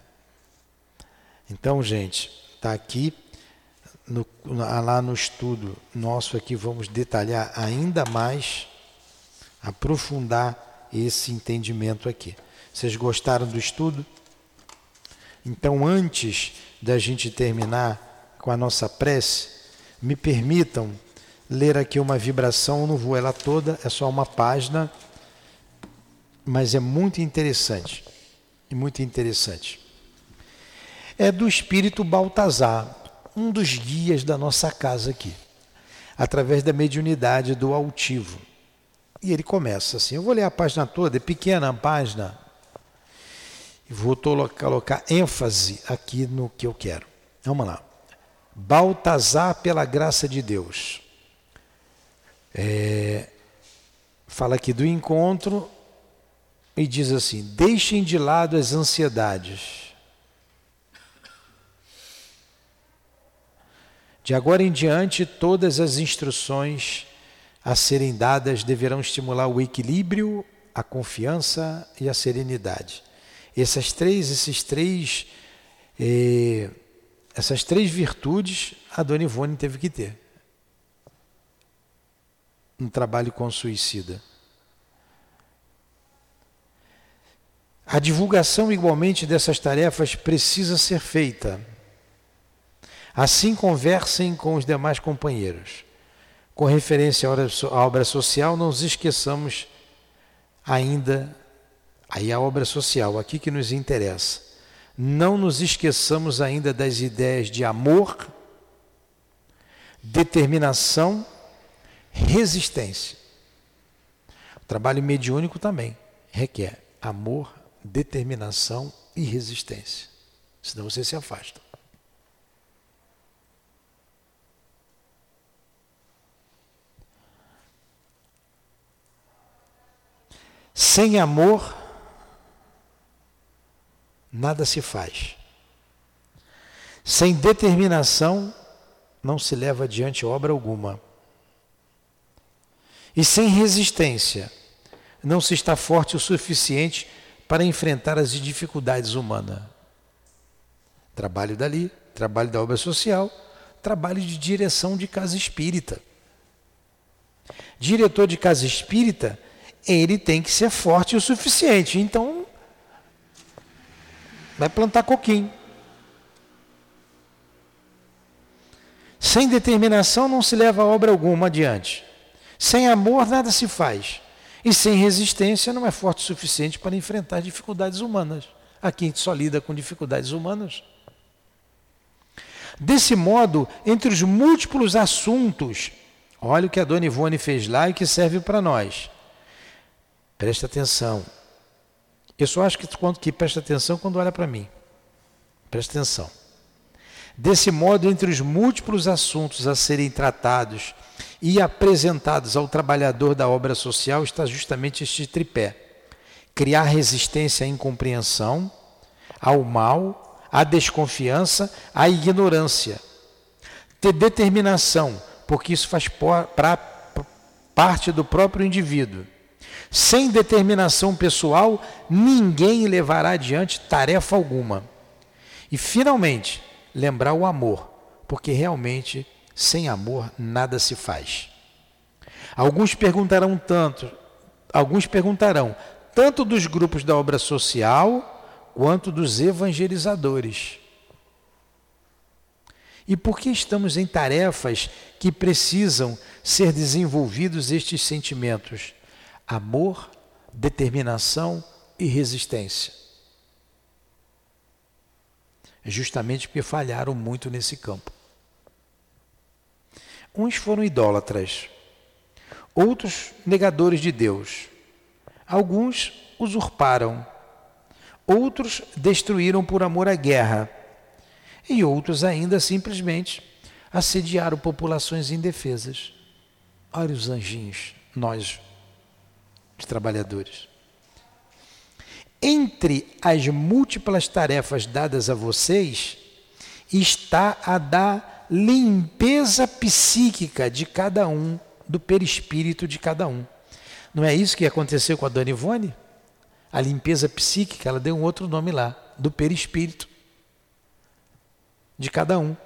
Então, gente, está aqui no, lá no estudo nosso aqui vamos detalhar ainda mais, aprofundar esse entendimento aqui. Vocês gostaram do estudo? Então, antes da gente terminar com a nossa prece, me permitam ler aqui uma vibração, não vou ela toda, é só uma página, mas é muito interessante e muito interessante. É do espírito Baltazar, um dos guias da nossa casa aqui, através da mediunidade do altivo. E ele começa assim, eu vou ler a página toda, é pequena a página, e vou colocar ênfase aqui no que eu quero. Vamos lá. Baltazar pela graça de Deus. É, fala aqui do encontro e diz assim: deixem de lado as ansiedades. De agora em diante, todas as instruções a serem dadas deverão estimular o equilíbrio, a confiança e a serenidade. Essas três, esses três, eh, essas três virtudes a Dona Ivone teve que ter. um trabalho com suicida. A divulgação igualmente dessas tarefas precisa ser feita. Assim conversem com os demais companheiros. Com referência à obra social, não nos esqueçamos ainda, aí a obra social, aqui que nos interessa. Não nos esqueçamos ainda das ideias de amor, determinação, resistência. O trabalho mediúnico também requer amor, determinação e resistência. Senão você se afasta. Sem amor, nada se faz. Sem determinação, não se leva adiante obra alguma. E sem resistência, não se está forte o suficiente para enfrentar as dificuldades humanas. Trabalho dali, trabalho da obra social, trabalho de direção de casa espírita. Diretor de casa espírita, ele tem que ser forte o suficiente. Então, vai plantar coquinho. Sem determinação não se leva obra alguma adiante. Sem amor nada se faz. E sem resistência não é forte o suficiente para enfrentar dificuldades humanas. Aqui a gente só lida com dificuldades humanas. Desse modo, entre os múltiplos assuntos, olha o que a dona Ivone fez lá e que serve para nós. Presta atenção. Eu só acho que, que presta atenção quando olha para mim. Presta atenção. Desse modo, entre os múltiplos assuntos a serem tratados e apresentados ao trabalhador da obra social está justamente este tripé: criar resistência à incompreensão, ao mal, à desconfiança, à ignorância. Ter determinação, porque isso faz pra, parte do próprio indivíduo. Sem determinação pessoal, ninguém levará adiante tarefa alguma. E, finalmente, lembrar o amor, porque realmente sem amor nada se faz. Alguns perguntarão tanto, alguns perguntarão tanto dos grupos da obra social quanto dos evangelizadores. E por que estamos em tarefas que precisam ser desenvolvidos estes sentimentos? Amor, determinação e resistência justamente porque falharam muito nesse campo. Uns foram idólatras, outros negadores de Deus. Alguns usurparam, outros destruíram por amor à guerra, e outros ainda simplesmente assediaram populações indefesas. Olha os anjinhos, nós, os trabalhadores. Entre as múltiplas tarefas dadas a vocês está a da limpeza psíquica de cada um, do perispírito de cada um. Não é isso que aconteceu com a Dona Ivone? A limpeza psíquica, ela deu um outro nome lá, do perispírito de cada um.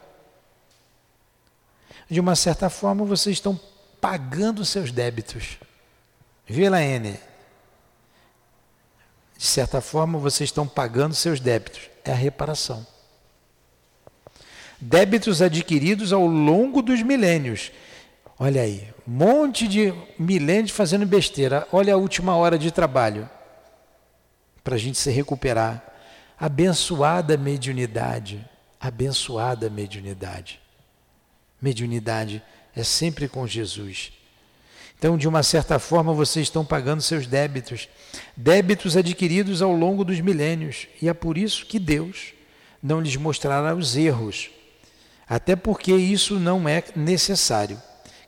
De uma certa forma, vocês estão pagando seus débitos. Viu, Laene? de certa forma, vocês estão pagando seus débitos. É a reparação. Débitos adquiridos ao longo dos milênios. Olha aí, monte de milênios fazendo besteira. Olha a última hora de trabalho para a gente se recuperar. Abençoada mediunidade, abençoada mediunidade. Mediunidade é sempre com Jesus. Então, de uma certa forma, vocês estão pagando seus débitos, débitos adquiridos ao longo dos milênios, e é por isso que Deus não lhes mostrará os erros, até porque isso não é necessário.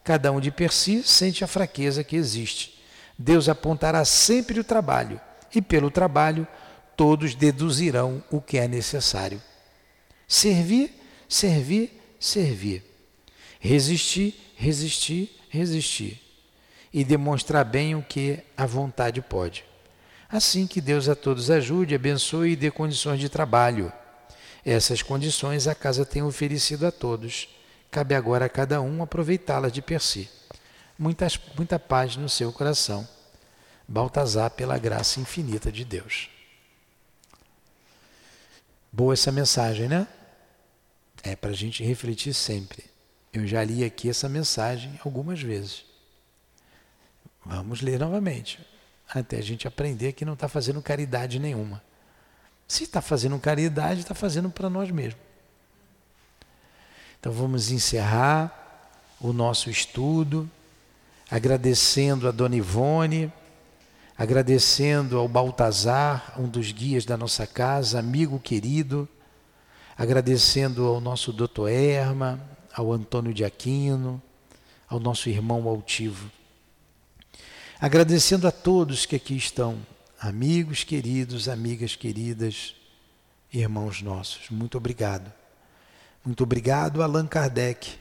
Cada um de per si sente a fraqueza que existe. Deus apontará sempre o trabalho, e pelo trabalho todos deduzirão o que é necessário. Servir, servir, servir. Resistir, resistir, resistir e demonstrar bem o que a vontade pode. Assim que Deus a todos ajude, abençoe e dê condições de trabalho. Essas condições a casa tem oferecido a todos. Cabe agora a cada um aproveitá-las de per si. muitas, muita paz no seu coração. Baltazar, pela graça infinita de Deus. Boa essa mensagem, né? É para a gente refletir sempre. Eu já li aqui essa mensagem algumas vezes. Vamos ler novamente, até a gente aprender que não está fazendo caridade nenhuma. Se está fazendo caridade, está fazendo para nós mesmos. Então vamos encerrar o nosso estudo, agradecendo a Dona Ivone, agradecendo ao Baltazar, um dos guias da nossa casa, amigo querido, agradecendo ao nosso doutor Erma, ao Antônio de Aquino, ao nosso irmão altivo. Agradecendo a todos que aqui estão, amigos queridos, amigas queridas, irmãos nossos. Muito obrigado. Muito obrigado, Allan Kardec.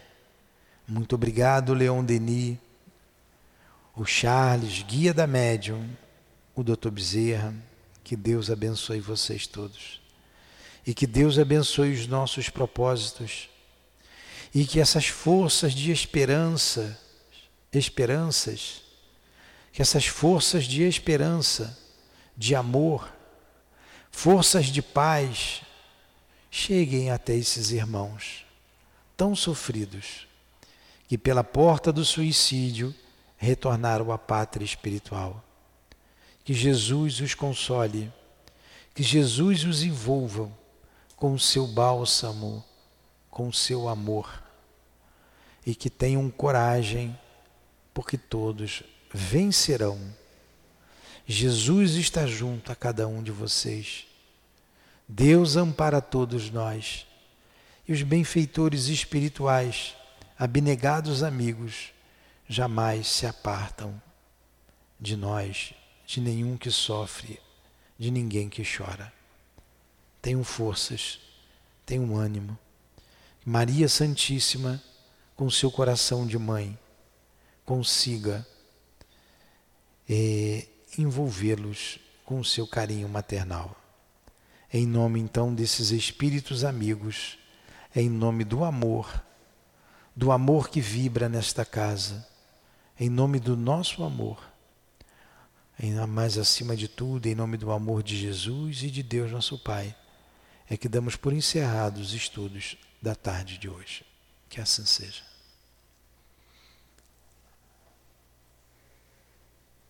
Muito obrigado, Leon Denis, o Charles, guia da médium, o Dr. Bezerra. Que Deus abençoe vocês todos. E que Deus abençoe os nossos propósitos. E que essas forças de esperança, esperanças, que essas forças de esperança, de amor, forças de paz, cheguem até esses irmãos tão sofridos que pela porta do suicídio retornaram à pátria espiritual. Que Jesus os console, que Jesus os envolva com o seu bálsamo, com o seu amor, e que tenham coragem, porque todos vencerão. Jesus está junto a cada um de vocês. Deus ampara todos nós. E os benfeitores espirituais, abnegados amigos, jamais se apartam de nós, de nenhum que sofre, de ninguém que chora. Tenham forças, tenham ânimo. Maria Santíssima, com seu coração de mãe, consiga eh, envolvê-los com o seu carinho maternal. Em nome então desses espíritos amigos, em nome do amor, do amor que vibra nesta casa, em nome do nosso amor, em, mais acima de tudo, em nome do amor de Jesus e de Deus nosso Pai, é que damos por encerrados os estudos da tarde de hoje. Que assim seja.